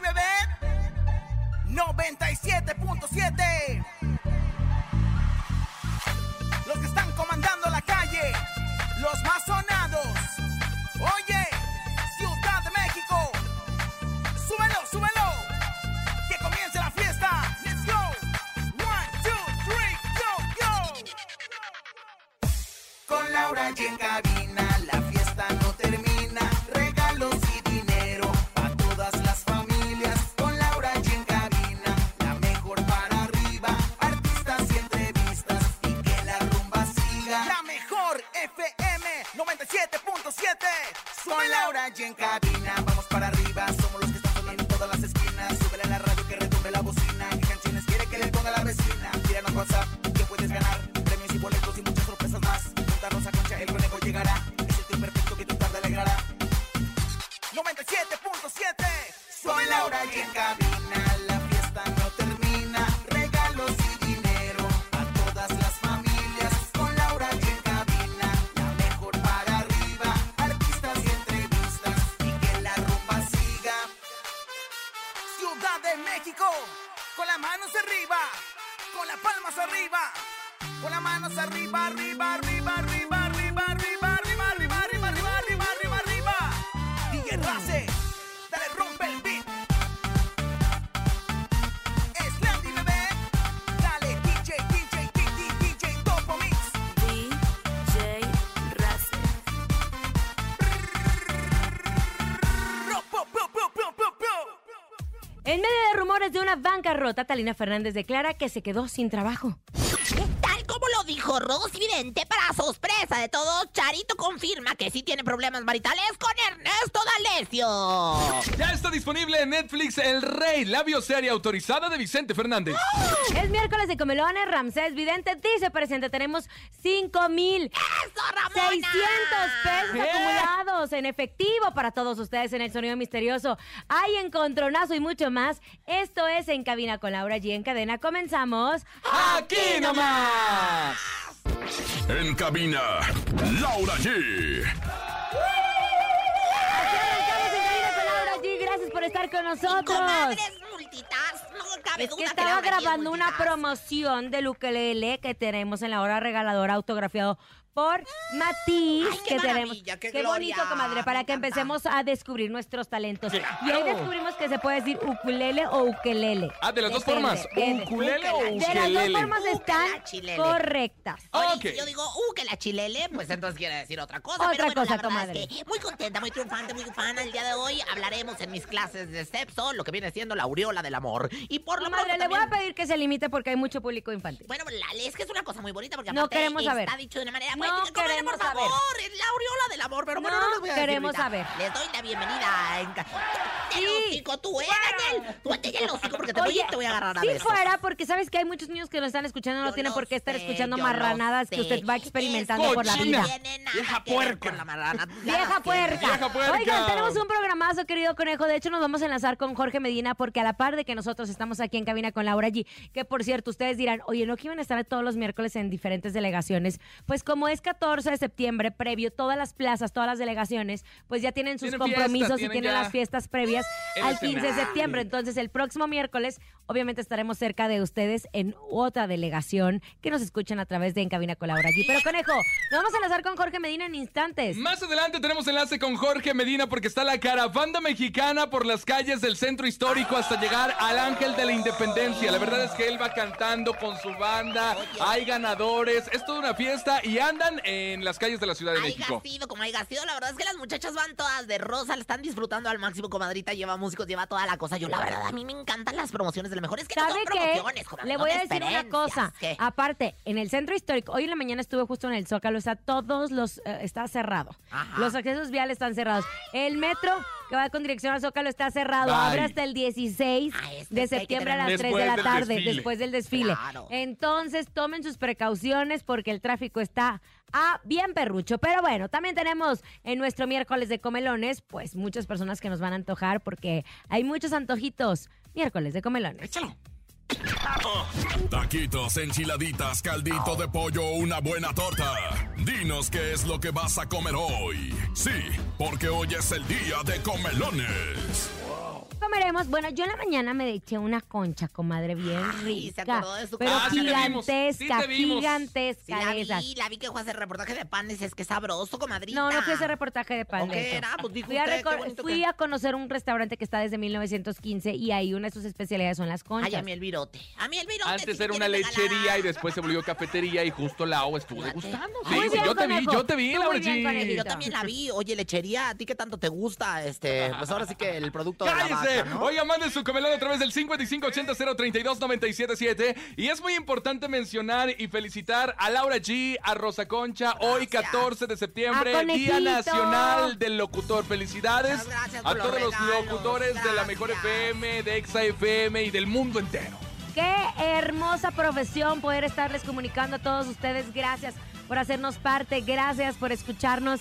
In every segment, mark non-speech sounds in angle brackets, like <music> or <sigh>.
Bebé 97.7 Los que están comandando la calle, los más sonados. Oye, Ciudad de México. Súbelo, súbelo. Que comience la fiesta. Let's go. One, two, three, go, go. Con Laura y en en cabina, México. Con las manos arriba. Con las palmas arriba. Con las manos arriba, arriba, arriba, arriba, de una bancarrota, Talina Fernández declara que se quedó sin trabajo. Dijo Rosy Vidente, para sorpresa de todos, Charito confirma que sí tiene problemas maritales con Ernesto D'Alessio. Ya está disponible en Netflix El Rey, la bioserie autorizada de Vicente Fernández. Es miércoles de comelones, Ramsés Vidente dice presente, tenemos 5 mil ¡Eso, Ramona! 600 pesos ¿Qué? acumulados en efectivo para todos ustedes en el sonido misterioso. Hay encontronazo y mucho más. Esto es En Cabina con Laura G. En cadena comenzamos. ¡Aquí nomás! En cabina, Laura G. Gracias por estar con nosotros. Estaba grabando una promoción del ukelele que tenemos en la hora regaladora autografiado por Matiz. Ay, qué que maravilla, qué bonito, comadre, para que empecemos a descubrir nuestros talentos. Y ahí descubrimos que se puede decir ukulele o ukelele. Ah, de las dos formas. ¿Ukulele o De las dos ukelele? formas están Ukela, chilele. correctas. Oye, Ok. si yo digo, uh, que la chilele, pues entonces quiere decir otra cosa. Otra pero bueno, cosa, la comadre. es que muy contenta, muy triunfante, muy fan. El día de hoy hablaremos en mis clases de sexo lo que viene siendo la aureola del amor. Y por lo Comadre, pronto le voy a pedir que se limite porque hay mucho público infantil. Bueno, la- es que es una cosa muy bonita porque No queremos está saber. dicho de una manera No queremos por saber. favor, es la aureola del amor, pero bueno, No no les voy a decir queremos ahorita. saber. Les doy la bienvenida. Tú, Sí. el hocico, tú, eh, Daniel. Tú atella el hocico porque te voy, Oye, te voy a agarrar a si besos. fuera, porque sabes que hay muchos niños que nos están escuchando, no Yo tienen lo por qué estar sé, escuchando yo lo marranadas que sé. usted va experimentando por la vida. no tiene nada Vieja que ver puerca. con la marrana. Vieja puerca. Vieja puerca. Oigan, tenemos un programazo, querido conejo. De hecho, nos vamos a enlazar con Jorge Medina porque a la par de que nosotros estamos aquí en cabina con Laura G, que por cierto, ustedes dirán, oye, ¿no que iban a estar todos los miércoles en diferentes delegaciones? Pues como es 14 de septiembre, previo, todas las plazas, todas las delegaciones, pues ya tienen sus Tienen compromisos y tienen las fiestas previas el al 15 de septiembre. Entonces, el próximo miércoles, obviamente estaremos cerca de ustedes en otra delegación que nos escuchan a través de En Cabina Laura G. Pero conejo, nos vamos a enlazar con Jorge Medina en instantes. Más adelante tenemos enlace con Jorge Medina porque está la caravana mexicana por las calles del centro histórico hasta llegar al Ángel de la Independencia. La verdad es que él va cantando con su banda, hay ganadores, es toda una fiesta y andan en las calles de la Ciudad de Hay México. sido como haya sido, la verdad es que las muchachas van todas de rosa, la están disfrutando al máximo, comadrita, lleva músicos, lleva toda la cosa. Yo, la verdad, a mí me encantan las promociones de lo mejor. Es que no ¿Sabe son qué? promociones, comadre, Le son voy a decir una cosa. ¿Qué? Aparte, en el centro histórico, hoy en la mañana estuve justo en el Zócalo, está todos los, eh, está cerrado. Ajá. Los accesos viales están cerrados. El metro que va con dirección al Zócalo está cerrado. Bye. Abre hasta el 16 Ah, este de septiembre a las tener- 3 de la tarde, desfile. después del desfile. Claro. Entonces, tomen sus precauciones porque el tráfico está a bien perrucho. Pero bueno, también tenemos en nuestro miércoles de comelones, pues muchas personas que nos van a antojar porque hay muchos antojitos. Miércoles de comelones. Échalo. Taquitos, enchiladitas, caldito de pollo una buena torta. Dinos qué es lo que vas a comer hoy. Sí, porque hoy es el día de comelones. Comeremos bueno, yo en la mañana me eché una concha, comadre, bien Ay, se rica. acordó de su pero Ah, sí te vimos, sí gigantesca, te vimos. Sí, gigantesca la vi, la vi que fue a hacer reportaje de panes, es que es sabroso, comadrita. No, no fui a hacer reportaje de pan. ¿O de era? Pues dijo Fui, a, usted, qué bonito fui que- a conocer un restaurante que está desde 1915 y ahí una de sus especialidades son las conchas. Ay, a mí el virote. A mí el virote. Antes era una lechería y después se volvió cafetería y justo la O estuvo degustando. Muy Sí, sí, bien, yo te vi, yo te vi, conejito. Yo también la vi. Oye, lechería, ¿a ti qué tanto te gusta? Este, pues ahora sí que el producto de la ¡Cállese! ¿No? Oiga, manden su comelón a través del 5580-032-977. Y es muy importante mencionar y felicitar a Laura G, a Rosa Concha, hoy Gracias. 14 de septiembre, ¡A Día! Nacional del Locutor. Felicidades a todos los regalos. locutores de la Mejor. FM, de Exa FM y del mundo entero. Qué hermosa profesión poder estarles comunicando a todos ustedes. Gracias por hacernos parte, gracias por escucharnos.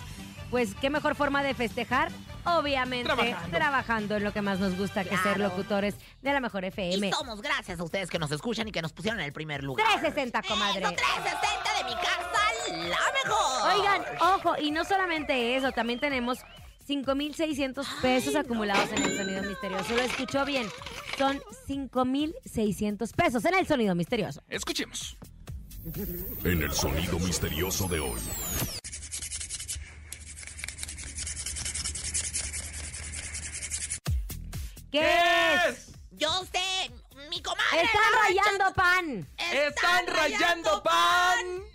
Pues qué mejor forma de festejar, obviamente Trabajando. trabajando, en lo que más nos gusta, que ser Claro. locutores de la mejor FM. Y somos gracias a ustedes que nos escuchan y que nos pusieron en el primer lugar. 360, comadre. Eso, 360 de mi casa, la mejor. Oigan, ojo, y no solamente eso, también tenemos 5,600 pesos acumulados en el sonido misterioso. Lo escuchó bien. Son 5,600 pesos en el sonido misterioso. Escuchemos. En el sonido misterioso de hoy. ¿Qué, es? Yo sé, mi comadre. Están rayando pan. ¡Están rayando pan!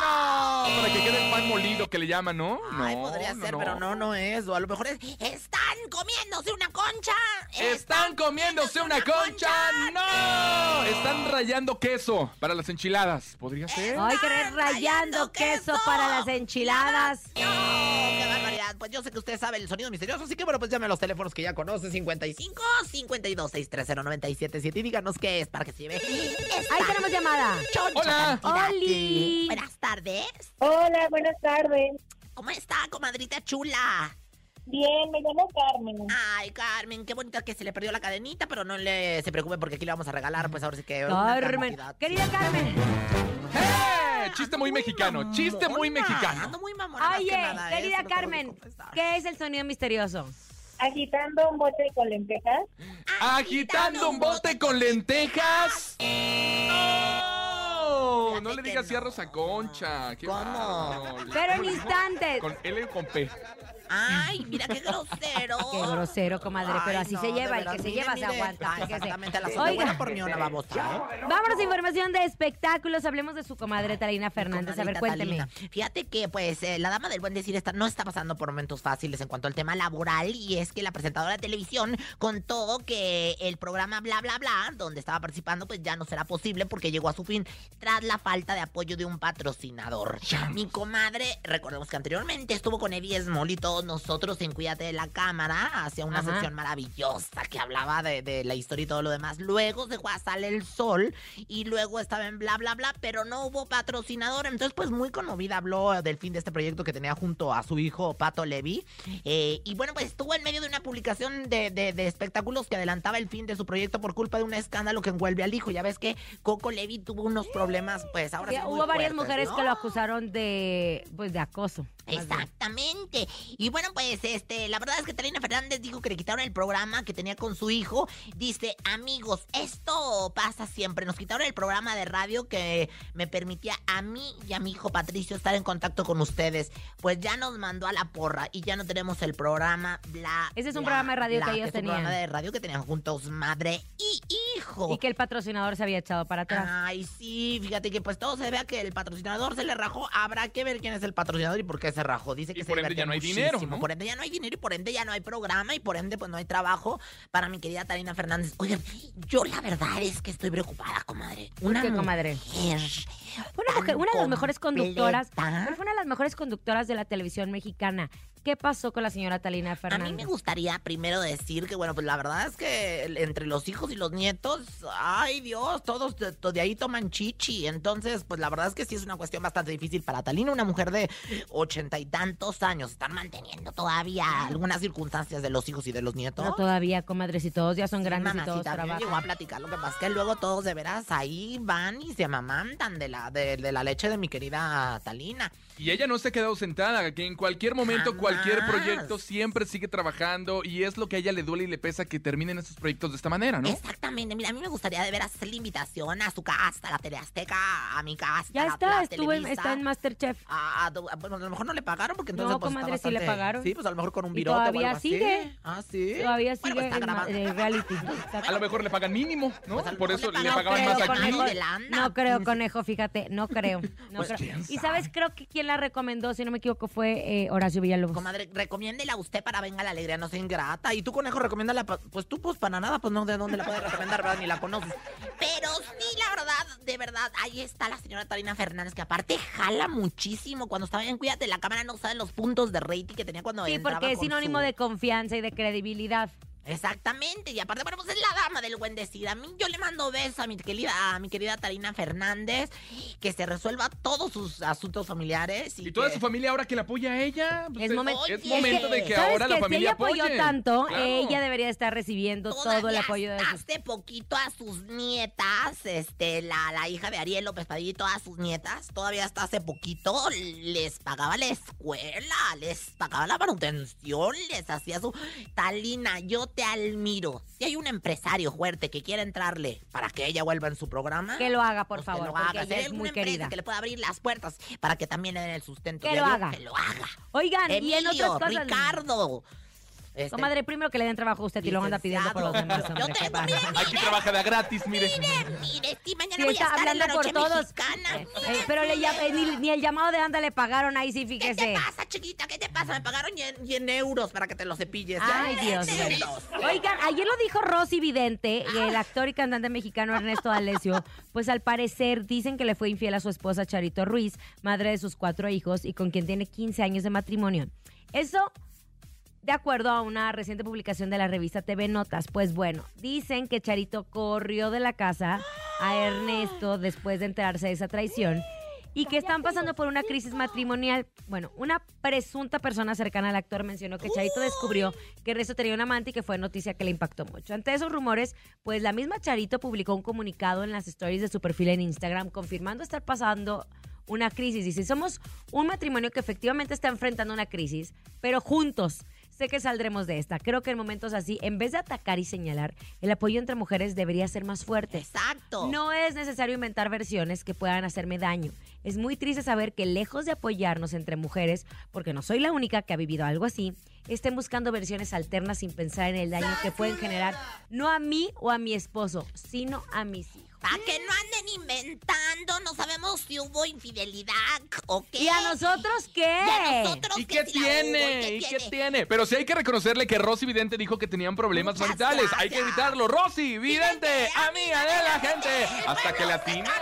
¡No! Para que quede el pan molido que le llaman, ¿no? Ay, No, podría no, ser, no. pero no, no es. O a lo mejor es. ¡Están comiéndose una concha! ¿Están comiéndose una concha? ¡No! Están rayando queso para las enchiladas. ¿Podría ser? Ay, querer rayando queso para las enchiladas. ¡No! ¡Qué barbaridad! Pues yo sé que usted sabe el sonido misterioso, así que bueno, pues llame a los teléfonos que ya conoce: 55 52 630 977 y díganos qué es para que se lleve. Ahí tenemos llamada. choncha Hola. Oli. Buenas tardes. Hola, buenas tardes. ¿Cómo está, comadrita chula? Bien, me llamo Carmen. Ay, Carmen, qué bonita que se le perdió la cadenita, pero no le se preocupe porque aquí le vamos a regalar, pues ahora sí que. Carmen. Querida Carmen. ¡Eh! Chiste muy mexicano, chiste muy mexicano. Ando muy mamona más Oye, que nada, ¿eh? querida Carmen. ¿qué es el sonido misterioso? Agitando un bote con lentejas. ¿Agitando un bote con lentejas? ¡No! No le digas que así a no. Rosa Concha. qué. Pero en instantes. Con L o con P. Ay, mira qué grosero. <laughs> Qué grosero, comadre, pero Ay, así no, se lleva, el que se mire, lleva se aguanta. Ah, exactamente, la Oiga. buena por <laughs> ni una babosa, ¿eh? Vámonos a información de espectáculos. Hablemos de su comadre Talina Fernández. A ver, cuénteme. Talina. Fíjate que, pues, eh, la dama del buen decir está, no está pasando por momentos fáciles en cuanto al tema laboral. Y es que la presentadora de televisión contó que el programa Bla Bla Bla, donde estaba participando, pues ya no será posible porque llegó a su fin tras la falta de apoyo de un patrocinador. Mi comadre, recordemos que anteriormente estuvo con Eddie y todos nosotros en Cuídate de la Cámara, hacia una Ajá. sección maravillosa que hablaba de, de la historia y todo lo demás. Luego se fue a Sale el Sol y luego estaba en bla bla bla, pero no hubo patrocinador. Entonces, pues muy conmovida habló del fin de este proyecto que tenía junto a su hijo Pato Levy. Eh, y bueno, pues estuvo en medio de una publicación de, de- de espectáculos que adelantaba el fin de su proyecto por culpa de un escándalo que envuelve al hijo. Ya ves que Coco Levy tuvo unos problemas, pues ahora Sí, sí. muy hubo varias fuertes, mujeres ¿no? que lo acusaron de, pues, de acoso. Exactamente. Y bueno, pues este, la verdad es que Talina Fernández dijo que le quitaron el programa que tenía con su hijo. Dice, amigos, esto pasa siempre. Nos quitaron el programa de radio que me permitía a mí y a mi hijo Patricio estar en contacto con ustedes. Pues ya nos mandó a la porra y ya no tenemos el programa, bla. Ese es un bla, programa de radio bla, que ellos es un tenían. programa de radio que tenían juntos madre y hijo. Y que el patrocinador se había echado para atrás. Ay, sí, fíjate que pues todo se vea que el patrocinador se le rajó. Habrá que ver quién es el patrocinador y por qué se rajó. Dice que Y se por ende ya no hay muchísimo. dinero, ¿no? Por ende ya no hay dinero y por ende ya no hay programa y por ende pues no hay trabajo para mi querida Tarina Fernández. Oigan, yo la verdad es que estoy preocupada, comadre. Una qué, comadre? mujer una, mujer- una de las mejores conductoras. fue una de las mejores conductoras de la televisión mexicana. ¿Qué pasó con la señora Talina A Fernández? mí me gustaría primero decir que, bueno, pues la verdad es que entre los hijos y los nietos, ay Dios, todos de, de ahí toman chichi. Entonces, pues la verdad es que sí es una cuestión bastante difícil para Talina, una mujer de ochenta y tantos años. Están manteniendo todavía algunas circunstancias de los hijos y de los nietos. No todavía, comadre, si todos ya son Sí, grandes y todos mamacita, a llegó a trabajan. platicar. Lo que pasa es que luego todos de veras ahí van y se amamantan de la, de, de la leche de mi querida Talina. Y ella no se ha quedado sentada, que en cualquier momento Jamás. cualquier proyecto siempre sigue trabajando y es lo que a ella le duele y le pesa que terminen estos proyectos de esta manera, ¿no? Exactamente, mira, a mí me gustaría de veras hacer la invitación a su casa, a la TV Azteca, a mi casa. Ya está, la estuvo en- Televisa. está en Masterchef. Ah, ah, du- bueno, a lo mejor no le pagaron porque entonces No, pues, está comadre, sí le bastante- pagaron. Sí, pues a lo mejor con un virote o todavía algo así. sigue. Ah, sí. Todavía Bueno, sigue pues, está en reality. <laughs> Exacto. A lo mejor le pagan mínimo, ¿no? Pues a Por eso le le pagan, pagaban creo, más aquí. No creo, 15. <laughs> conejo, fíjate, no creo. No Pues, creo. quién Y sabe. sabes, creo que quien la recomendó, si no me equivoco, fue eh, Horacio Villalobos. Comadre, recomiéndela usted para Venga la Alegría, no sea ingrata. Y tú, conejo, recomiéndala, pa- pues tú, pues para nada, pues no, ¿de dónde la puedes recomendar, verdad? Ni la conoces. Pero sí, la verdad, de verdad, ahí está la señora Tarina Fernández, que aparte jala muchísimo. Cuando estaba en Cuídate, la cámara no sabe los puntos de rating que tenía cuando Sí, entraba porque es con sinónimo su- de confianza y de credibilidad. Exactamente, y aparte, bueno, pues es la dama del buen decir. A mí yo le mando besos a mi querida, a mi querida Tarina Fernández, que se resuelva todos sus asuntos familiares. Y, Y toda que- su familia ahora que la apoya a ella. pues, Es, momen- Oye, es momento de que ¿sabes ahora la familia si ella apoyó apoye. tanto, Claro. ella debería estar recibiendo todo el apoyo de hasta sus... hace poquito a sus nietas, este, la, la hija de Ariel López Padilla y todas sus nietas, todavía hasta hace poquito les pagaba la escuela, les pagaba la manutención, les hacía su... Talina, yo te admiro. Si hay un empresario fuerte que quiera entrarle para que ella vuelva en su programa... Que lo haga, por pues que favor, lo porque haga. Si hay es muy empresa querida. que le pueda abrir las puertas para que también le den el sustento Que lo haga. Que lo haga. Oigan, y en Emilio, otras cosas... Ricardo. Este, Comadre, primero que le den trabajo a usted y lo anda pidiendo por los demás, hombre. Yo ¿qué tengo Aquí trabaja de gratis, mire. Mire, sí, mañana Sí, voy a estar en la hablando por todos. mexicana. Eh, eh, pero le eh, ni, ni el llamado de anda le pagaron ahí, sí, ¿Qué te fíjese. pasa, chiquita? ¿Qué te pasa? Me pagaron y en, y en euros para que te lo cepilles. Ay. Dios mío. Oigan, ayer lo dijo Rosy Vidente, y el actor y cantante mexicano Ernesto D'Alessio, pues al parecer dicen que le fue infiel a su esposa Charito Ruiz, madre de sus cuatro hijos y con quien tiene 15 años de matrimonio. Eso de acuerdo a una reciente publicación de la revista TV Notas. Pues bueno, dicen que Charito corrió de la casa a <gasps> Ernesto después de enterarse de esa traición y que están pasando por una crisis matrimonial. Bueno, una presunta persona cercana al actor mencionó que Charito descubrió que Ernesto tenía un amante y que fue noticia que le impactó mucho. Ante esos rumores, pues la misma Charito publicó un comunicado en las stories de su perfil en Instagram confirmando estar pasando una crisis. Dice, somos un matrimonio que efectivamente está enfrentando una crisis, pero juntos sé que saldremos de esta. Creo que en momentos así, en vez de atacar y señalar, el apoyo entre mujeres debería ser más fuerte. Exacto. No es necesario inventar versiones que puedan hacerme daño. Es muy triste saber que lejos de apoyarnos entre mujeres, porque no soy la única que ha vivido algo así, estén buscando versiones alternas sin pensar en el daño que pueden generar no a mí o a mi esposo, sino a mis hijos. Para que no anden inventando, no sabemos si hubo infidelidad o qué. ¿Y a nosotros qué? Y a nosotros ¿Y que qué si la hubo, tiene? ¿Y qué tiene? Pero sí hay que reconocerle que Rosy Vidente dijo que tenían problemas Muchas maritales. Hay que evitarlo. Rosy Vidente, amiga de la gente. Hasta que la atina.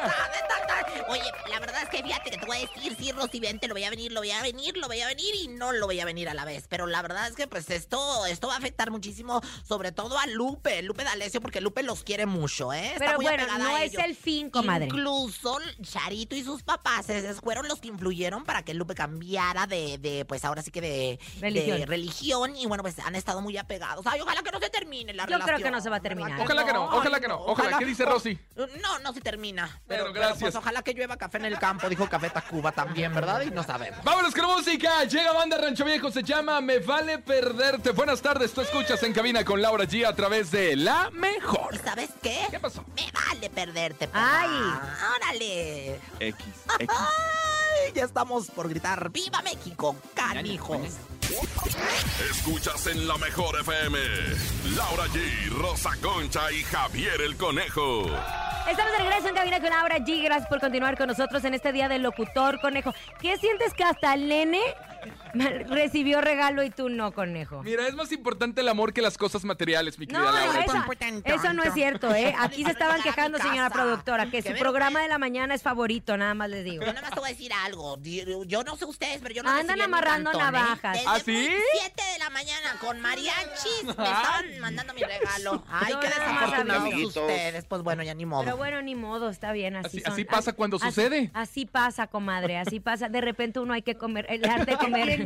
Oye, la verdad es que fíjate que te voy a decir, sí, Rosy, vente, lo voy a venir, lo voy a venir, lo voy a venir y no lo voy a venir a la vez. Pero la verdad es que pues esto, esto va a afectar muchísimo, sobre todo a Lupe, Lupe D'Alessio, porque Lupe los quiere mucho, ¿eh? Está Pero muy bueno, apegada no a es el fin, comadre. Incluso Charito y sus papás fueron los que influyeron para que Lupe cambiara de, de pues ahora sí que de Religión. de religión. Y bueno, pues han estado muy apegados. Ay, ojalá que no se termine la Yo creo relación. que no se va a terminar. ¿Verdad Ojalá que no, ojalá que no, ojalá. ¿Qué dice Rosy? No, no se termina. Pero, pero, gracias. pues ojalá que llueva café en el campo, dijo Café Tacuba también, ¿verdad? Y no sabemos. Vámonos con música. Llega banda Rancho Viejo, se llama Me Vale Perderte. Buenas tardes, tú escuchas en cabina con Laura G a través de La Mejor. ¿Y sabes qué? ¿Qué pasó? Me vale perderte. perra. Ay. ¡Órale! X, <laughs> X. ¡Ay! Ya estamos por gritar ¡Viva México, canijos! Escuchas en la mejor FM. Laura G, Rosa Concha y Javier el Conejo. Estamos de regreso en Cabina con Laura G. Gracias por continuar con nosotros en este día del locutor, conejo. ¿Qué sientes que hasta el nene recibió regalo y tú no, conejo? Mira, es más importante el amor que las cosas materiales, mi No, querida no, Laura. eso, no es cierto, ¿eh? Aquí se estaban quejando, señora productora, que su programa pues. de la mañana es favorito, nada más les digo. Yo nada más te voy a decir algo. Yo no sé ustedes, pero yo no Andan amarrando ¿eh? navajas. ¿Ah, sí? muy 7 de la mañana con mariachis me estaban mandando mi regalo. Ay, qué desafortunados ustedes. Pues bueno, ya ni modo. Pero bueno, ni modo, está bien, así Así- son. así pasa cuando así- sucede. Así pasa, comadre, así pasa. De repente uno hay que comer, el arte de comer.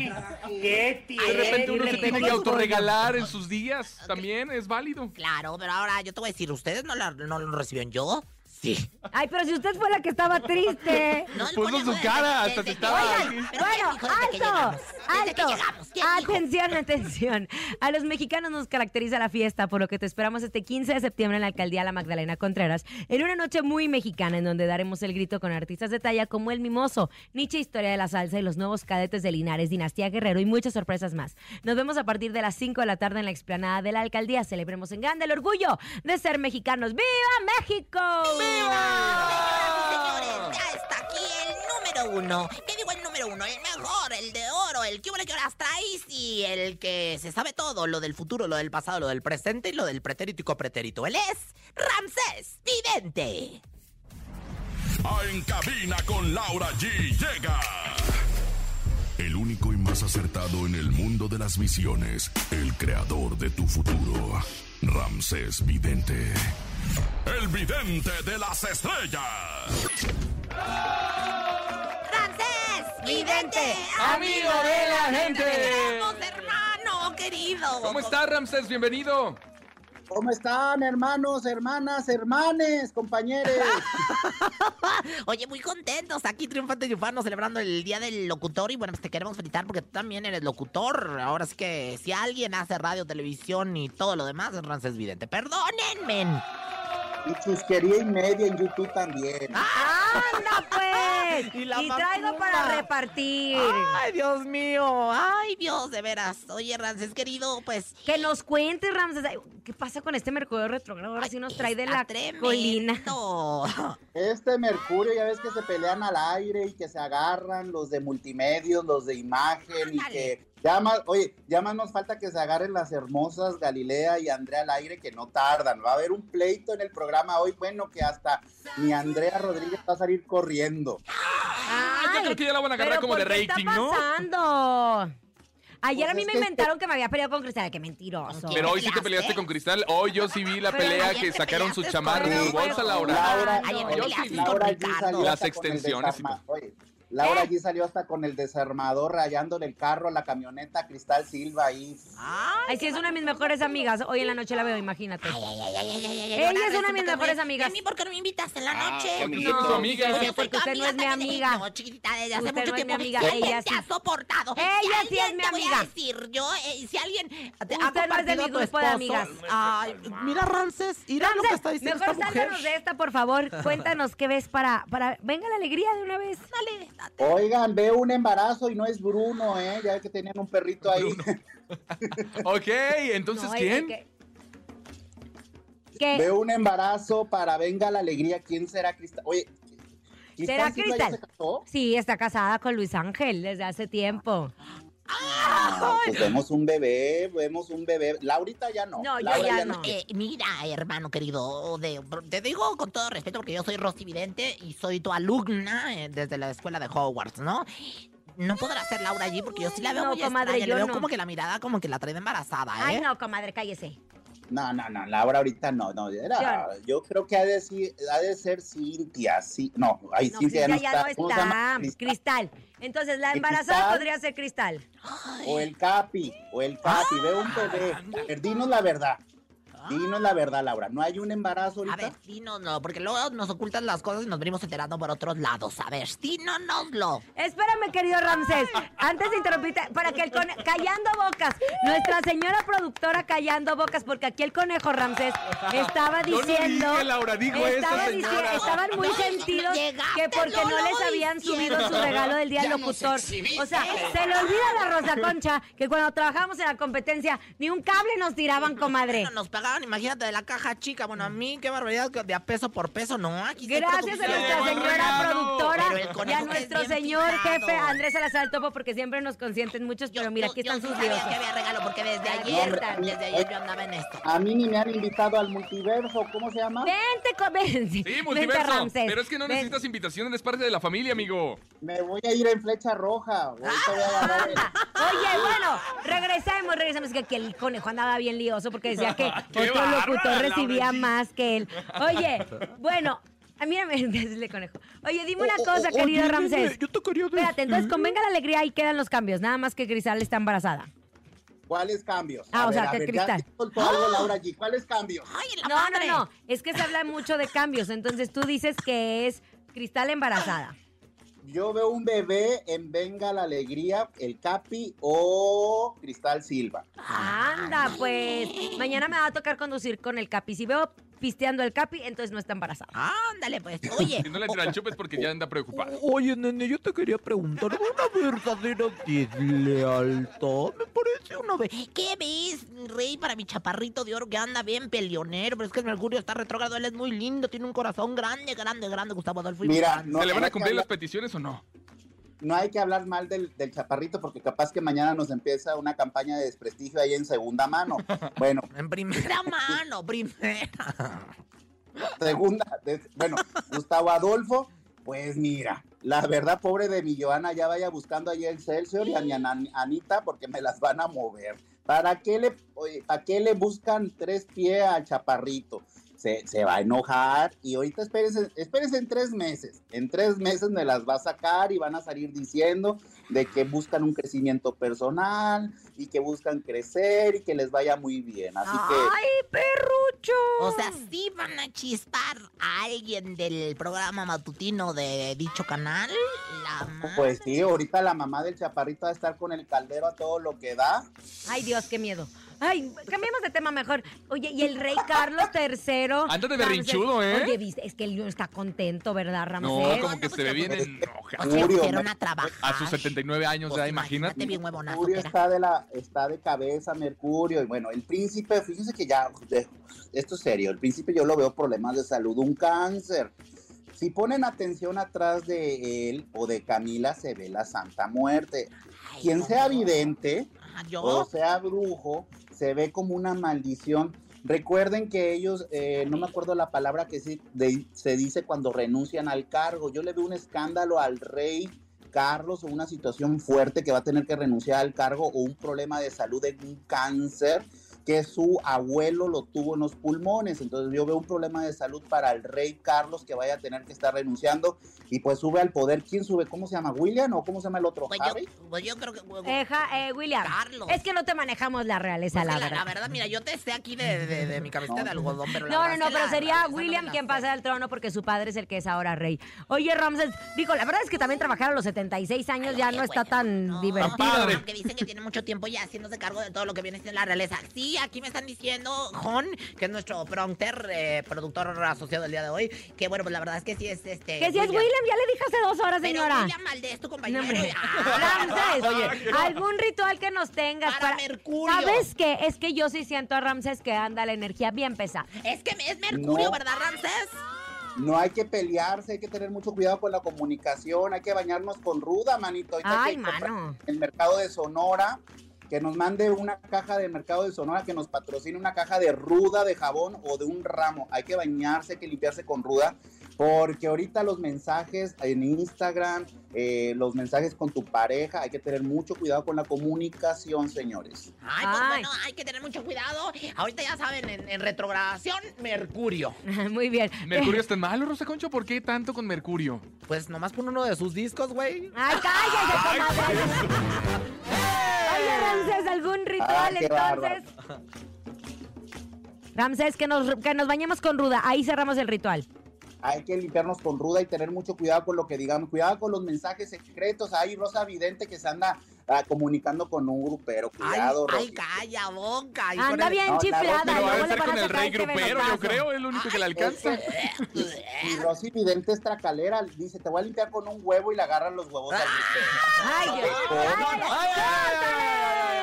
¿Qué De repente uno se tiene que autorregalar en sus días. También es válido. Claro, pero ahora yo te voy a decir, ¿ustedes no, la- no lo recibieron yo? Sí. Ay, pero si usted fue la que estaba triste. No, Puso su cara, hasta se estaba- Oigan, bueno, alto, alto. Atención, atención. A los mexicanos nos caracteriza la fiesta, por lo que te esperamos este 15 de septiembre en la alcaldía La Magdalena Contreras, en una noche muy mexicana en donde daremos el grito con artistas de talla como El Mimoso, Nietzsche Historia de la Salsa y los nuevos cadetes de Linares, Dinastía Guerrero y muchas sorpresas más. Nos vemos a partir de las 5 de la tarde en la explanada de la alcaldía. Celebremos en grande el orgullo de ser mexicanos. ¡Viva México! Señores, ya está aquí el número uno. ¿Qué digo el número uno? El mejor, el de oro, el que hubo que horas traes y el que se sabe todo, lo del futuro, lo del pasado, lo del presente y lo del pretérito y copretérito. Él es Ramsés Vidente. Ah, En cabina con Laura G llega. El único y más acertado en el mundo de las visiones. El creador de tu futuro. Ramsés Vidente. El vidente de las estrellas. Ramsés Vidente, amigo de la gente. Vamos, hermano querido. ¿Cómo está, Ramsés? Bienvenido. ¿Cómo están, hermanos, hermanas, hermanes, compañeros? <laughs> Oye, muy contentos aquí triunfantes y triunfando celebrando el Día del Locutor y bueno, pues te queremos felicitar porque tú también eres locutor. Ahora sí que si alguien hace radio, televisión y todo lo demás es Ramsés Vidente. Perdónenme. Y chusquería y media en YouTube también. ¡Anda, pues! Y Y, la traigo para repartir. Ay, Dios mío. Ay, Dios, de veras. Oye, Ramsés querido, pues Que nos cuentes, Ramses. ay, ¿Qué pasa con este Mercurio retrógrado? Ahora sí nos trae de la tremendo. colina. Este Mercurio, ya ves que se pelean al aire y que se agarran los de multimedios, los de imagen y que ya más, oye, ya más nos falta que se agarren las hermosas Galilea y Andrea al aire que no tardan. Va a haber un pleito en el programa hoy, bueno, que hasta mi Andrea Rodríguez va a salir corriendo. Ah, yo creo que ya la van a agarrar como de ¿por qué rating, está ¿no? pasando? Ayer Pues a mí me inventaron que me había peleado con Cristal. Qué mentiroso. ¿Con Pero hoy sí te ¿Peleaste? con Cristal. Hoy yo sí vi la Pero pelea ayer que sacaron su chamarra de bolsa, Laura. Laura, Ayer te yo peleaste sí. con Laura Ricardo. Las con el extensiones Oye, Laura ¿Eh? G salió hasta con el desarmador rayándole el carro a la camioneta Cristal Silva ahí. Ay, sí, es una de mis mejores amigas. Hoy en la noche la veo, imagínate. ay, ay, ay, ay, ay, ay, ay, Ella es una de mis mejores me- amigas. ¿Y a mí por qué no me invitas en la noche? porque usted es su amiga. Porque tu usted no es mi amiga. No, chiquitita, desde hace Usted mucho no mi tiempo. amiga, ¿Quién ella te sí. ha soportado? Ella Si sí es mi te voy a amiga. decir, yo, eh, si alguien te ha Usted no es de mi tu grupo de amigas. Ay, mira, Ramses, mira lo que está diciendo mejor esta mujer. sálganos de esta, por favor. <laughs> Cuéntanos qué ves para, para... Venga la alegría de una vez. Dale, date. Oigan, veo un embarazo y no es Bruno, ¿eh? Ya que tenían un perrito ahí. <laughs> Ok, entonces, No, ¿quién? ¿Qué? Veo un embarazo para Venga la Alegría. ¿Quién será Cristal? Oye, ¿Será Cristal? se casó? Sí, está casada con Luis Ángel desde hace tiempo. Ah, pues vemos un bebé, vemos un bebé. Laurita ya no. No, yo Laura ya no. Eh, mira, hermano querido, de- te digo con todo respeto porque yo soy Rosy Vidente y soy tu alumna eh, desde la escuela de Hogwarts, ¿no? No podrá ser Laura allí porque yo sí la veo No, muy comadre, extraña, le yo veo no. como que la mirada como que la trae de embarazada, ¿eh? Ay, no, comadre, cállese. No, no, no, Laura ahorita no, no. era- yo creo que ha de, si- ha de ser Cintia, sí. No, ahí No, Cintia ya no ya está. Cristal. Entonces, la ¿Y embarazada Cristal? podría ser Cristal. O el Capi, o el Capi, veo un bebé. A ver, dinos la verdad. Dinos la verdad, Laura. ¿No hay un embarazo A ahorita? ver, dínoslo, porque luego nos ocultan las cosas y nos venimos enterando por otros lados. A ver, dínoslo. Espérame, querido Ramsés. Antes de interrumpirte, para que el conejo. Callando bocas. Nuestra señora productora callando bocas, porque aquí el conejo Ramsés estaba Yo no diciendo. dije, Laura, dijo eso, estaba señora. diciendo- estaban muy No, sentidos que porque no les habían diciendo. subido su regalo del día del locutor. O sea, se le olvida a la Rosa Concha que cuando trabajamos en la competencia, ni un cable nos tiraban, comadre. Nos pagaban, imagínate, de la caja chica. Bueno, a mí, qué barbaridad, de a peso por peso, ¿no? Aquí Gracias a nuestra señora productora y a nuestro señor jefe Andrés Salazar el Topo, porque siempre nos consienten muchos, pero mira, aquí yo están sus sabía que había regalo porque desde ayer, desde ayer yo andaba en esto. A mí ni me han invitado al multiverso, ¿cómo se llama? Vente, con- <laughs> ven, Sí, multiverso. Pero es que no Ven. necesitas invitación, eres parte de la familia, amigo. Me voy a ir en flecha roja. Voy a <laughs> agarrar el- Oye, bueno, regresemos, regresemos. Que aquí el conejo andaba bien lioso porque decía que <laughs> ¡Qué otro locutor recibía más que él. Oye, <laughs> bueno, a mí me <laughs> decirle conejo. Oye, dime una cosa, O- o- querido oye, Ramsés. Yo te quería decir- Espérate, entonces convenga la alegría y quedan los cambios, nada más que Grisal está embarazada. ¿Cuáles cambios? Ah, A o sea, que ver, cristal. algo, Laura G. ¿Cuáles cambios? Ay, la No, madre. no, no. Es que se habla mucho de cambios. Entonces tú dices que es cristal embarazada. Yo veo un bebé en Venga la Alegría, el Capi o Cristal Silva. Anda, pues. Mañana me va a tocar conducir con el Capi. Si veo pisteando el Capi, entonces no está embarazada. Ándale, pues. <laughs> Oye. Si no le tira el chupes porque ya anda preocupada. Oye, nene, yo te quería preguntar, ¿una verdadera deslealtad? Me parece una vez. ¿Qué ves, rey, para mi chaparrito de oro que anda bien peleonero? Pero es que el Mercurio está retrógrado, él es muy lindo, tiene un corazón grande, grande, grande, Gustavo Adolfo. y Mira, no, ¿Se le van a cumplir las peticiones o no? No hay que hablar mal del, del chaparrito porque capaz que mañana nos empieza una campaña de desprestigio ahí en segunda mano. <laughs> Bueno, En primera <laughs> mano, primera. segunda, de- bueno, Gustavo Adolfo, pues mira, la verdad, pobre de mi Joana, ya vaya buscando ahí el Celsior y a mi Ana- Anita porque me las van a mover. ¿Para qué le, oye, ¿para qué le buscan tres pies al chaparrito? Se, se va a enojar y ahorita espérense, espérense en tres meses. En tres meses me las va a sacar y van a salir diciendo de que buscan un crecimiento personal y que buscan crecer y que les vaya muy bien. Así que... ¡Ay, perrucho! O sea, sí van a chispar a alguien del programa matutino de dicho canal. La. Pues sí, ahorita la mamá del chaparrito va a estar con el caldero a todo lo que da. Ay, Dios, qué miedo. Ay, cambiemos de tema mejor. Oye, y el rey Carlos <laughs> III. Anda de berrinchudo, ¿eh? Oye, viste, es que él no está contento, ¿verdad, Ramsés? No, como no, que pues se ve ya, bien enojado. A trabajar. A sus 79 años, Pues ya imagínate. bien huevonazo Mercurio está de la está de cabeza Mercurio y bueno el príncipe fíjense que ya esto es serio el príncipe yo lo veo problemas de salud un cáncer si ponen atención atrás de él o de Camila se ve la santa muerte Ay, quien no. sea vidente Ah, yo. o sea brujo se ve como una maldición. Recuerden que ellos eh, no me acuerdo la palabra que se, de- se dice cuando renuncian al cargo. Yo le veo un escándalo al rey Carlos o una situación fuerte que va a tener que renunciar al cargo o un problema de salud en un cáncer que su abuelo lo tuvo en los pulmones. Entonces yo veo un problema de salud para el rey Carlos que vaya a tener que estar renunciando y pues sube al poder. ¿Quién sube? ¿Cómo se llama? ¿William o cómo se llama el otro? Pues yo, ¿Harry? pues yo creo que. Eh, ja- eh, William. Carlos. Es que no te manejamos la realeza, Pues la la, verdad. la verdad, mira, yo te sé aquí de, de, de mi camiseta No. de algodón, pero la No, verdad no, no, pero la sería William la quien pasa al trono porque su padre es el que es ahora rey. Oye, Ramses, digo, la verdad es que también trabajar a los 76 años ya Oye, no está bueno, tan no, divertido. padre. Aunque dicen que tiene mucho tiempo ya haciéndose cargo de todo lo que viene siendo la realeza. Sí, aquí me están diciendo, Jon, que es nuestro prompter, eh, productor asociado el día de hoy, que bueno, pues la verdad es que sí es este. Que si es William, ya le dije hace dos horas, Pero señora. William Valdés, tu No, compañero. hombre. Ah, Ramses, algún ritual que nos tengas Para para... Mercurio. ¿Sabes qué? Es que yo sí siento a Ramses que anda la energía bien pesada. Es que es Mercurio, No. ¿verdad, Ramses? No hay que pelearse, hay que tener mucho cuidado con la comunicación, hay que bañarnos con ruda, manito. Ahorita Ay, mano. El mercado de Sonora, que nos mande una caja de mercado de Sonora, que nos patrocine una caja de ruda de jabón o de un ramo. Hay que bañarse, hay que limpiarse con ruda, porque ahorita los mensajes en Instagram, eh, los mensajes con tu pareja, hay que tener mucho cuidado con la comunicación, señores. Ay, pues Ay. bueno, hay que tener mucho cuidado. Ahorita ya saben, en, en retrogradación, Mercurio. <laughs> Muy bien. ¿Mercurio <laughs> está malo, Rosa Concho? ¿Por qué tanto con Mercurio? Pues nomás pon uno de sus discos, güey. ¡Ay, cállate, comadre! Oye, Ramses, ¿algún ritual entonces? Ramses, que nos, que nos bañemos con ruda. Ahí cerramos el ritual. Hay que limpiarnos con ruda y tener mucho cuidado con lo que digamos. Cuidado con los mensajes secretos. Hay Rosa Vidente que se anda ah, comunicando con un grupero. Ay, Cuidado, ay, Rosy. calla, boca. Ay, Anda el- bien No, la chiflada. Pero va a van con el rey grupero, yo creo. Es el único que le alcanza. Y Rosy Vidente es tracalera. Dice, te voy a limpiar con un huevo y le agarran los huevos al grupero. ¡Ay! Ay, ¡Ay,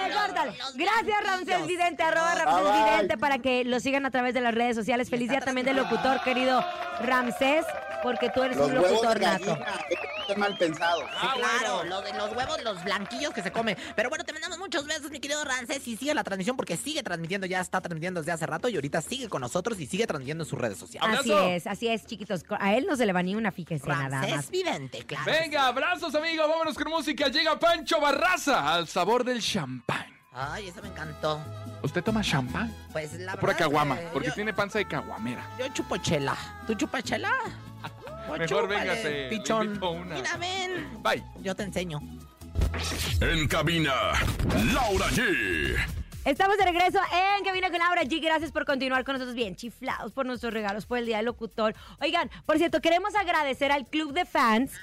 ay, córtale! Gracias, Ramses blanquillos. Vidente, arroba bye. Vidente, para que lo sigan a través de las redes sociales. Feliz día también del locutor, querido Ramsés, porque tú eres Los un locutor nato. mal pensado. Sí, claro, lo de los huevos, los blanquillos que se comen. Pero bueno, te mandamos muchos besos, mi querido Ramses, y sigue la transmisión porque sigue transmitiendo, ya está transmitiendo desde hace rato y ahorita sigue con nosotros y sigue transmitiendo en sus redes sociales. Así ¡Abrazo! es, así es, chiquitos. A él no se le va ni una, fíjese, nada más. Vidente, claro. Venga, abrazos, amigos. Vámonos con música. Llega Pancho Barraza al sabor del champán. Ay, eso me encantó. ¿Usted toma champán? Pues la Pura verdad es caguama, que porque yo, tiene panza de caguamera. yo chupo chela. ¿Tú chupas chela? <laughs> Pues Mejor chúpale, véngase, Pichón. una. Mira, ven. Bye. Yo te enseño. En cabina, Laura G. Estamos de regreso en Cabina con Laura G. Gracias por continuar con nosotros bien chiflados por nuestros regalos por el Día del Locutor. Oigan, por cierto, queremos agradecer al Club de Fans.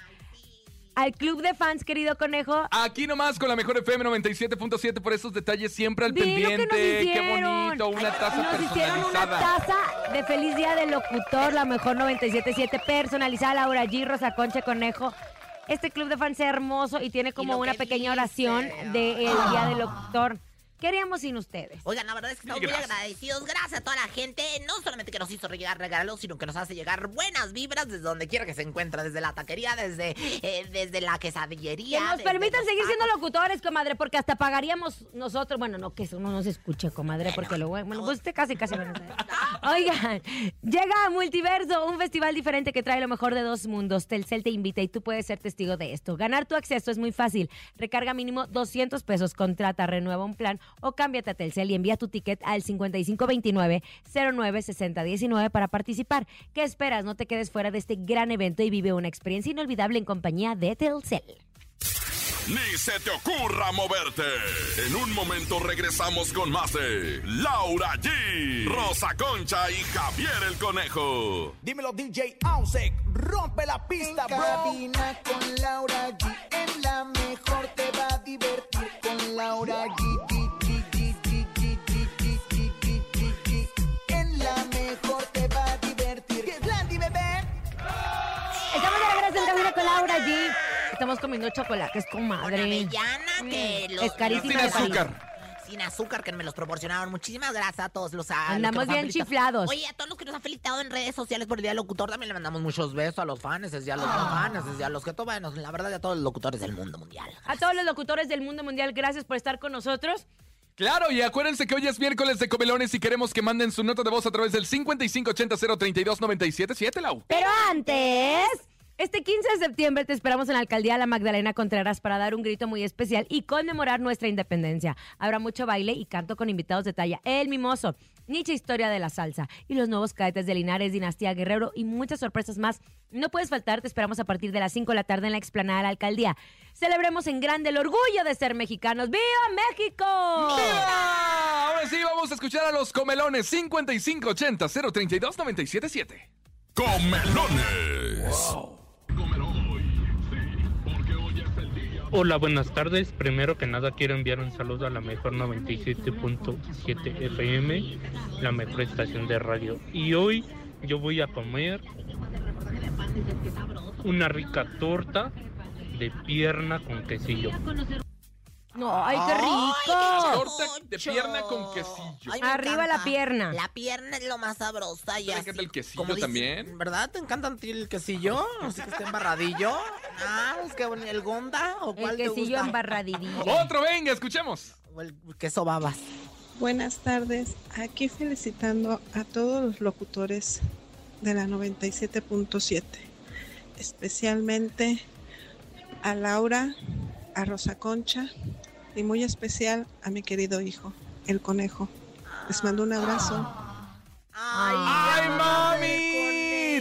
Al Club de Fans, querido conejo. Aquí nomás con la mejor FM 97.7 por esos detalles siempre al Ve lo que pendiente. nos Qué hicieron. bonito, una taza Nos hicieron una taza de Feliz Día del Locutor, la mejor 977 personalizada, Laura G, Rosa Concha Conejo. Este club de fans es hermoso y tiene como una que pequeña dice. oración del Día del Locutor. ¿Qué haríamos sin ustedes? Oigan, la verdad es que estamos muy agradecidos. Gracias a toda la gente. No solamente que nos hizo llegar regalos, sino que nos hace llegar buenas vibras desde donde quiera que se encuentre. Desde la taquería, desde, eh, desde la quesadillería. Que nos permitan los seguir siendo locutores, comadre, porque hasta pagaríamos nosotros. Bueno, no, que eso no nos escuche, comadre, porque luego. Bueno, pues usted casi, casi no nos Oigan, llega a Multiverso, un festival diferente que trae lo mejor de dos mundos. Telcel te invita y tú puedes ser testigo de esto. Ganar tu acceso es muy fácil. Recarga mínimo 200 pesos, contrata, renueva un plan o cámbiate a Telcel y envía tu ticket al 5529-096019 para participar. ¿Qué esperas? No te quedes fuera de este gran evento y vive una experiencia inolvidable en compañía de Telcel. Ni se te ocurra moverte. En un momento regresamos con más de Laura G, Rosa Concha y Javier el Conejo. Dímelo DJ Ausek, rompe la pista, en cabina con Laura G. En la mejor te va a divertir con Laura G, con Laura G. Estamos comiendo chocolates, Con comadre. avellana, que los, Es carísima Sin de París. azúcar. Sin azúcar, que me los proporcionaron. Muchísimas gracias a todos los. a los Andamos han bien chiflados. Oye, a todos los que nos han felicitado en redes sociales por el Día del Locutor, también le mandamos muchos besos a los fans, y a los no fans, y a los que toman, la verdad, y a todos los locutores del mundo mundial. A todos los locutores del mundo mundial, gracias por estar con nosotros. Claro, y acuérdense que hoy es miércoles de comelones y queremos que manden su nota de voz a través del 5580-032-977, Lau. Pero antes, este 15 de septiembre te esperamos en la alcaldía La Magdalena Contreras para dar un grito muy especial y conmemorar nuestra independencia. Habrá mucho baile y canto con invitados de talla El Mimoso, Nietzsche Historia de la Salsa y los nuevos cadetes de Linares, Dinastía Guerrero y muchas sorpresas más. No puedes faltar, te esperamos a partir de las 5 de la tarde en la explanada de la alcaldía. Celebremos en grande el orgullo de ser mexicanos. ¡Viva México! ¡Viva! Ahora sí, vamos a escuchar a los comelones 5580-032-977. Comelones. Hola, buenas tardes. Primero que nada quiero enviar un saludo a la mejor 97.7 FM, la mejor estación de radio. Y hoy yo voy a comer una rica torta de pierna con quesillo. No, ¡Ay, qué rico! Torta de pierna con quesillo. Ay, me Arriba la pierna. La pierna es lo más sabrosa y ¿Te así. encanta el quesillo como dicen, también? ¿Verdad? ¿Te encanta a ti el quesillo? Así que esté embarradillo. Ah, es que bonito. ¿El gonda o El cuál te quesillo gusta? embarradidillo. <laughs> Otro, venga, escuchemos. O el queso babas. Buenas tardes, aquí felicitando a todos los locutores de la 97.7, especialmente a Laura, a Rosa Concha y muy especial a mi querido hijo, el conejo. Les mando un abrazo. ¡Ay, mami!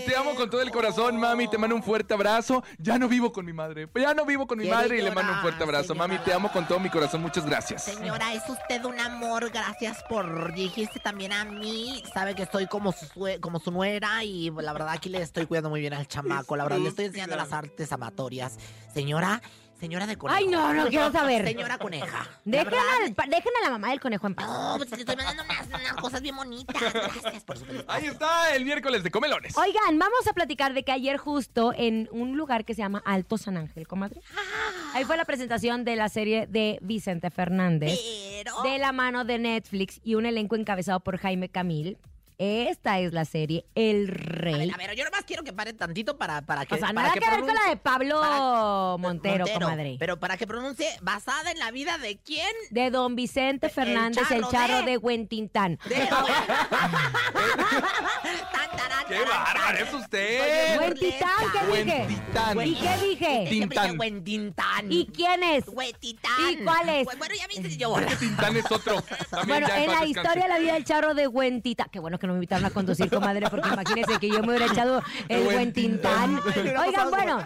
Te amo con todo el corazón, mami. Te mando un fuerte abrazo. Ya no vivo con mi madre. Ya no vivo con mi madre y le mando un fuerte abrazo. señora. Mami, te amo con todo mi corazón. Muchas gracias. Señora, es usted un amor. Gracias por dijiste también a mí. Sabe que estoy como su, sue- como su nuera y la verdad aquí le estoy cuidando muy bien al chamaco. La verdad, le estoy enseñando las artes amatorias. Señora, señora de conejo. Ay, no, no quiero saber. Señora coneja. Dejen, al- pa- dejen a la mamá del conejo en paz. No, pues te estoy mandando unas, unas cosas bien bonitas. Gracias por su felicidad. Ahí está el miércoles de comelones. Oigan, vamos a platicar de que ayer justo en un lugar que se llama Alto San Ángel, comadre. Ahí fue la presentación de la serie de Vicente Fernández. Pero. De la mano de Netflix y un elenco encabezado por Jaime Camil. Esta es la serie El A Rey. ver, a ver, yo nomás quiero que paren tantito para, para que. o sea, para nada que, ver con la de Pablo para- Montero, comadre. Pero para que pronuncie, basada en la vida de quién? De don Vicente El Fernández, el charro charro, de- de Huentintán. <laughs> De... ¡Qué bárbaro es usted! Buen ¿qué dije? ¿Y qué dije? Tintán. Huentintán. ¿Y quién es? Huentitán. ¿Y cuál es? Bueno, ya viste yo. Tintán es otro. También Bueno, ya en la descanse. historia de la vida del charro de Huentita. Qué bueno que no me invitaron a conducir, comadre, porque imagínense que yo me hubiera echado el Huentintán. <laughs> Oigan, bueno,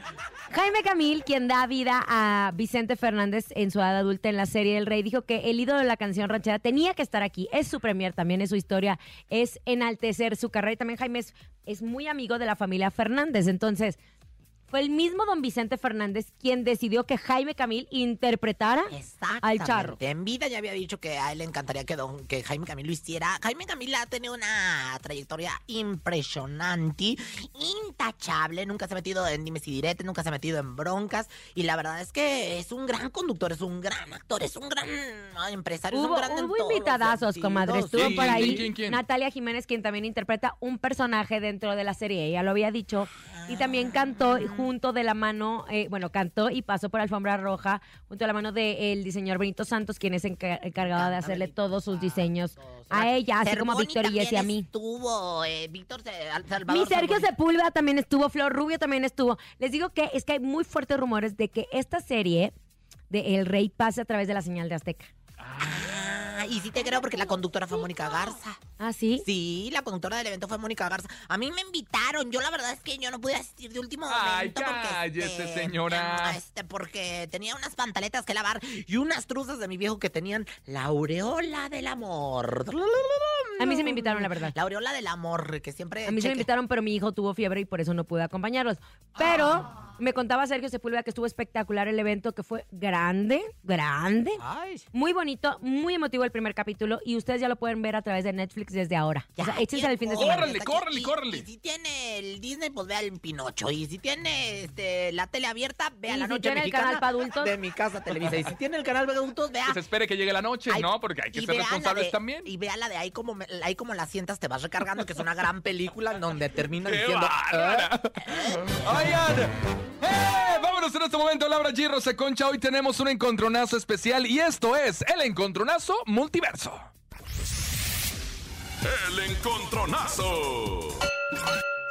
Jaime Camil, quien da vida a Vicente Fernández en su edad adulta en la serie El Rey, dijo que el ídolo de la canción ranchera tenía que estar aquí. Es su premier, también es su historia, es enaltecer su carrera. Y también Jaime es, es muy amigo de la familia Fernández. Entonces, fue el mismo don Vicente Fernández quien decidió que Jaime Camil interpretara al charro. En vida ya había dicho que a él le encantaría que, don, que Jaime Camil lo hiciera. Jaime Camil ha tenido una trayectoria impresionante, intachable. Nunca se ha metido en dimes y diretes, nunca se ha metido en broncas. Y la verdad es que es un gran conductor, es un gran actor, es un gran empresario, es Hubo, un gran hubo invitadazos, comadre. Estuvo Sí, por ahí ¿quién, quién, quién? Natalia Jiménez, quien también interpreta un personaje dentro de la serie. Ella lo había dicho. Y también cantó junto de la mano, eh, bueno, cantó y pasó por alfombra roja junto a la mano del diseñador Benito Santos, quien es enca- encargado de hacerle todos sus diseños a ella, así como a Víctor y a mí. Estuvo, eh, Víctor Se- Salvador Mi Sergio. Sepúlveda también estuvo, Flor Rubio también estuvo. Les digo que es que hay muy fuertes rumores de que esta serie de El Rey pase a través de la señal de Azteca. Ah, y sí te creo porque la conductora fue Mónica Garza. ¿Ah, sí? Sí, la conductora del evento fue Mónica Garza. A mí me invitaron. Yo la verdad es que yo no pude asistir de último Ay, momento. porque, cállese, este, señora. Este, porque tenía unas pantaletas que lavar y unas truzas de mi viejo que tenían la aureola del amor. A mí sí me invitaron, la verdad. La aureola del amor, que siempre... A mí se me cheque- invitaron, pero mi hijo tuvo fiebre y por eso no pude acompañarlos. Pero me contaba Sergio Sepúlveda que estuvo espectacular el evento, que fue grande, grande, Ay, muy bonito, muy emotivo el primer capítulo y ustedes ya lo pueden ver a través de Netflix desde ahora. o sea, échense el fin de semana. Córrele, córrele, córrele. Y si tiene el Disney, pues vea el Pinocho. Y si tiene este, la tele abierta, vea Y la si noche tiene el mexicana canal pa' adultos. de mi casa Televisa. Y si tiene el canal para adultos, vea. Pues espere que llegue la noche, Ay, ¿no? Porque hay que ser responsables de- también. Y vea la de ahí como, me- ahí como la sientas, te vas recargando, que es una gran película en donde termina <laughs> ¡Qué diciendo. bárbara! Oigan, ¡eh! Vámonos en este momento, Laura G. Rosa Concha. Hoy tenemos un encontronazo especial y esto es el encontronazo multiverso. El encontronazo.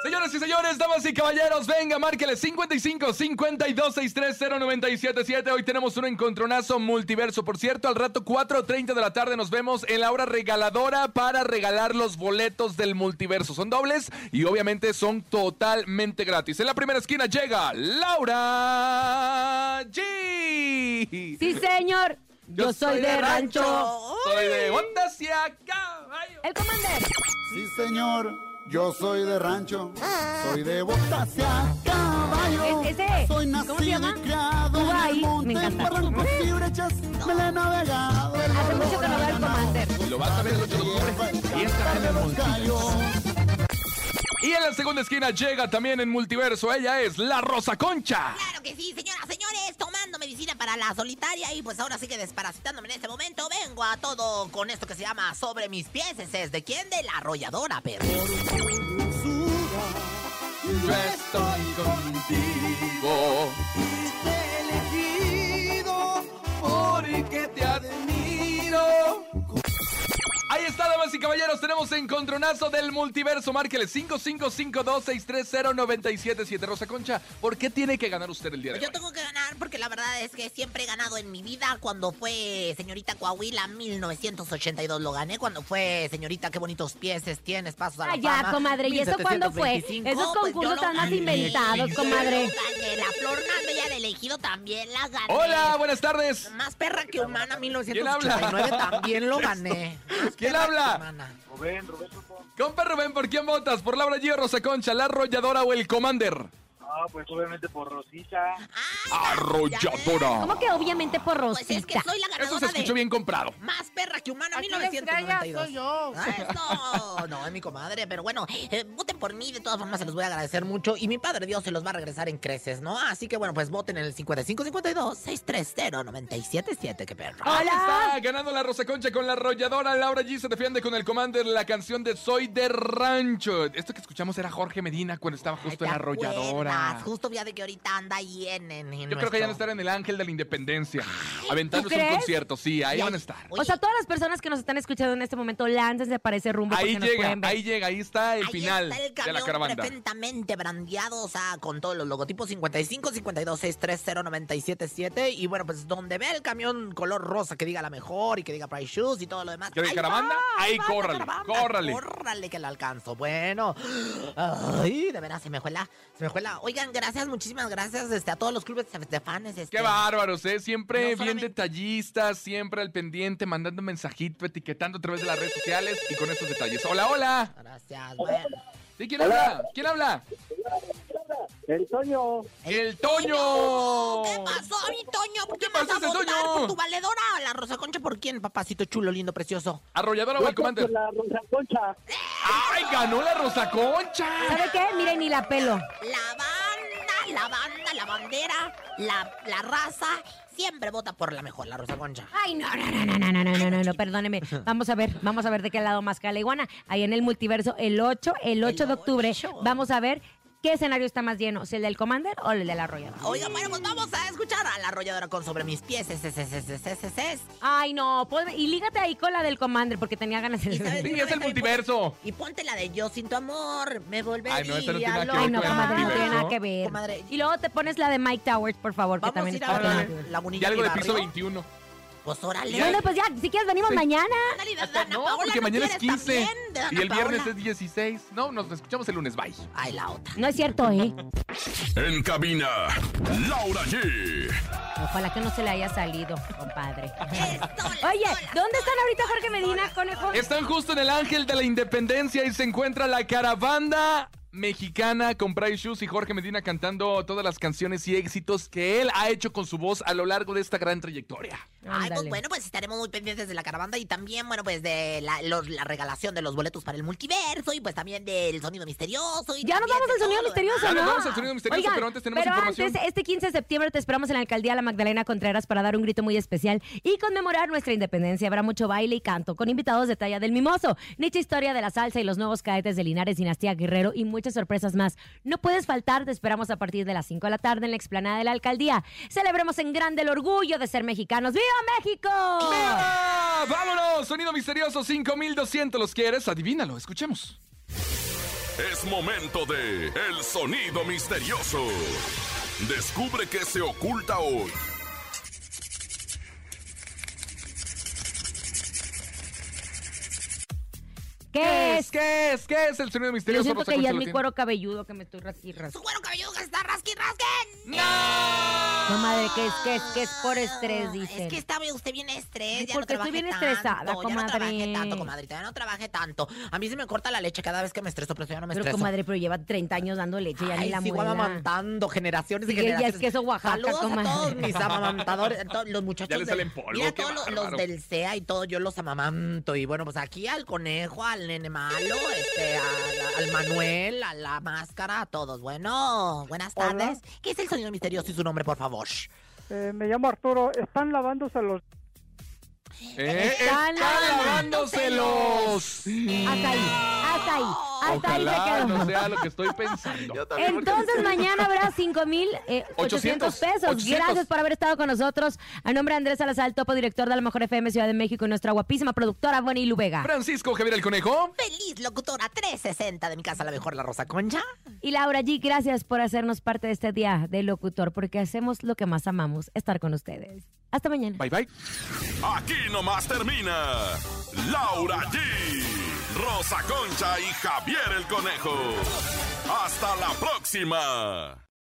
Señoras y señores, damas y caballeros, venga, márquele 55 52 630 977. Hoy tenemos un encontronazo multiverso. Por cierto, al rato 4.30 de la tarde nos vemos en la hora regaladora para regalar los boletos del multiverso. Son dobles y obviamente son totalmente gratis. En la primera esquina llega Laura G. Sí, señor. Yo, soy, de rancho. Soy de botas y a caballo. El comandante. Sí, señor, yo soy de rancho, soy de botas y a caballo. Es- ese, soy ¿cómo se nacido llama? y criado en Ahí, el monte, me en encanta. barrancos y brechas, me la he navegado. el Hace mucho que no veo al comandante. Lo vas a ver el 8 de octubre. Y esta en el multiverso. Y en la segunda esquina llega también en multiverso. Ella es la Rosa Concha. Claro que sí, medicina para la solitaria y pues ahora sí que desparasitándome en este momento, vengo a todo con esto que se llama Sobre mis pies. ¿Ese ¿Es de quién? De la arrolladora, perro. Yo estoy. Ahí está, damas y caballeros, tenemos encontronazo del multiverso. Márquele 5552-630-977. Rosa Concha, ¿por qué tiene que ganar usted el día de Yo hoy? tengo que ganar porque la verdad es que siempre he ganado en mi vida. Cuando fue señorita Coahuila 1982 lo gané. Cuando fue señorita qué bonitos pieses tienes, pasos a la Ah, ya, fama, comadre, ¿y eso cuándo fue? 1725, Esos pues, concursos tan más inventados, comadre. gané. La flor más bella del elegido también la gané. Hola, buenas tardes. Más perra que humana ¿Quién 1989 habla? también lo gané. <laughs> Más ¿Quién habla? humana. Compa Rubén, ¿por quién votas? ¿Por Laura G. o Rosa Concha, la arrolladora o el Commander? Ah, pues obviamente por Rosita. Arrolladora. ¿Cómo que obviamente por Pues es que Rosita? soy la Eso se ganadora escuchó de bien comprado. Más perra que humana Aquí la 1992. estrella soy yo. Ah, eso. No, es mi comadre, pero bueno, eh, voten por mí, de todas formas se los voy a agradecer mucho y mi padre Dios se los va a regresar en creces, ¿no? Así que bueno, pues voten en el 5552-630-977, qué perro. Ahí está, ganando la Rosa Concha con la arrolladora. Laura G se defiende con el Commander la canción de Soy de Rancho. Esto que escuchamos era Jorge Medina cuando estaba justo en ¿Te la arrolladora. Más. Justo fíjate que ahorita anda ahí en, en, Yo creo que ya van a estar en el Ángel de la Independencia, aventándose un crees? concierto. Sí, ahí van a estar. O sea, todas las personas que nos están escuchando en este momento, láncense para ese rumbo. Ahí nos llega, ver. ahí llega, ahí está el Ahí final está el de la camión caravana. perfectamente brandeado, o sea, con todos los logotipos 55 52 630 977 y bueno, pues donde vea el camión color rosa que diga la mejor y que diga Price Shoes y todo lo demás. ¿Quiere ahí caravana? va, Ahí va córrale, caravana, córrale. Córrale que la alcanzo. Bueno. <gasps> Ay, de veras se me fue la se me fue la. Oigan, gracias, muchísimas gracias este a todos los clubes de fans este. Qué bárbaros, ¿eh? Siempre No bien solamente- detallistas, siempre al pendiente, mandando mensajito, etiquetando a través de las redes sociales y con estos detalles. Hola, hola. Gracias. Bueno. ¿Sí, quién habla? ¿Quién habla? El Toño. ¡El Toño! ¿Qué pasó, mi Toño? ¿Por qué, pasó, vas a ese votar Toño? por tu valedora? ¿La Rosa Concha por quién, papacito chulo, lindo, precioso? ¿Arrolladora o el Commander? La Rosa Concha. ¡Ay, ganó la Rosa Concha! ¿Sabe qué? Miren, ni la pelo. La banda, la banda, la bandera, la, la raza, siempre vota por la mejor, la Rosa Concha. Ay, no, no, no, no, no, no, no, no, no, no, perdóneme. <laughs> Vamos a ver, vamos a ver de qué lado más cae la iguana. Ahí en el multiverso, el 8, el 8 de octubre, vamos a ver qué escenario está más lleno, el del Commander o el de la Arrolladora. Oiga, bueno, pues vamos a escuchar a la arrolladora con sobre mis pies. Es, es, es, es, es, es, es, es. Ay, no, pues, y lígate ahí con la del Commander porque tenía ganas de... Y sabes- Sí, es el multiverso. Y ponte la de yo sin tu amor, me volvería Ay, no, esta no tiene nada que loca. Ay, no, comadre, no tiene nada que ver. Comadre. Y luego te pones la de Mike Towers, por favor, que Vamos a también ir está a ver la, Lagunilla Y algo de piso barrio. 21. Pues órale. Bueno, pues ya, si quieres venimos Sí. mañana. Hasta Dana no, Paola, porque ¿no mañana es quieres 15. también? De Y el viernes Paola. es 16. No, nos escuchamos el lunes. Bye. Ay, la otra. No es cierto, ¿eh? En cabina, Laura G. Ojalá que no se le haya salido, compadre. <laughs> Oye, ¿dónde están ahorita Jorge Medina, conejo? Están justo en el Ángel de la Independencia y se encuentra la caravana mexicana con Price Shoes y Jorge Medina cantando todas las canciones y éxitos que él ha hecho con su voz a lo largo de esta gran trayectoria. Ay, pues bueno, pues estaremos muy pendientes de la caravana y también, bueno, pues de la, los- la regalación de los boletos para el multiverso y pues también del sonido misterioso. Y Ya nos vamos de al sonido misterioso, Ya ¿no? nos vamos al sonido misterioso, pero antes tenemos pero información. antes, este 15 de septiembre te esperamos en la alcaldía La Magdalena Contreras para dar un grito muy especial y conmemorar nuestra independencia. Habrá mucho baile y canto con invitados de talla del mimoso, Nicha Historia de la Salsa y los nuevos cadetes de Linares Dinastía Guerrero y muchas sorpresas más. No puedes faltar, te esperamos a partir de las 5 de la tarde en la explanada de la alcaldía. Celebremos en grande el orgullo de ser mexicanos. ¡Viva México! ¡Viva! ¡Vámonos! Sonido misterioso 5200. ¿Los quieres? Adivínalo, escuchemos. Es momento de El Sonido Misterioso. Descubre qué se oculta hoy. ¿Qué es? ¿Qué es? ¿Qué es el sonido Yo misterioso? siento Rosa que ya es mi cuero cabelludo que me estoy rasquirras. Su cuero cabelludo que está rasqui rasquen. ¡No! No, madre, que es, que es, que es por estrés, dicen. Es que está usted bien estrés, ya porque no estoy bien tanto, estresada, Ya no comadre. trabajé tanto, comadrita, ya no trabajé tanto. A mí se me corta la leche cada vez que me estreso, pero eso ya no me Pero estreso. comadre, pero lleva 30 años dando leche, ya Ay, ni la sigo muela. amamantando generaciones y Sí, ya es generaciones. queso Oaxaca, Saludos comadre. a todos mis amamantadores, todos los muchachos. Ya le de- salen polvo, Mira, qué todos los, los del CEA y todo, yo los amamanto. Y bueno, pues aquí al conejo, al nene malo, este, al, al Manuel, a la máscara, a todos. Bueno, buenas Hola. tardes. ¿Qué es el sonido misterioso y su nombre, por favor? Eh, me llamo Arturo. Están lavándose los. ¿Eh? Están ¡Están lavándoselos! Hasta ahí, hasta ahí, hasta ahí se quedó. no sea lo que estoy pensando. Entonces mañana habrá 5,800 800, pesos. 800. Gracias por haber estado con nosotros. A nombre de Andrés Salazar, topo director de la Mejor FM Ciudad de México y nuestra guapísima productora Bonnie Lubega. Francisco Javier el Conejo. Feliz locutora 360 de mi casa, la mejor, la Rosa Concha. Y Laura G, gracias por hacernos parte de este día de locutor, porque hacemos lo que más amamos, estar con ustedes. Hasta mañana. Bye bye. Aquí nomás termina Laura G, Rosa Concha y Javier el Conejo. Hasta la próxima.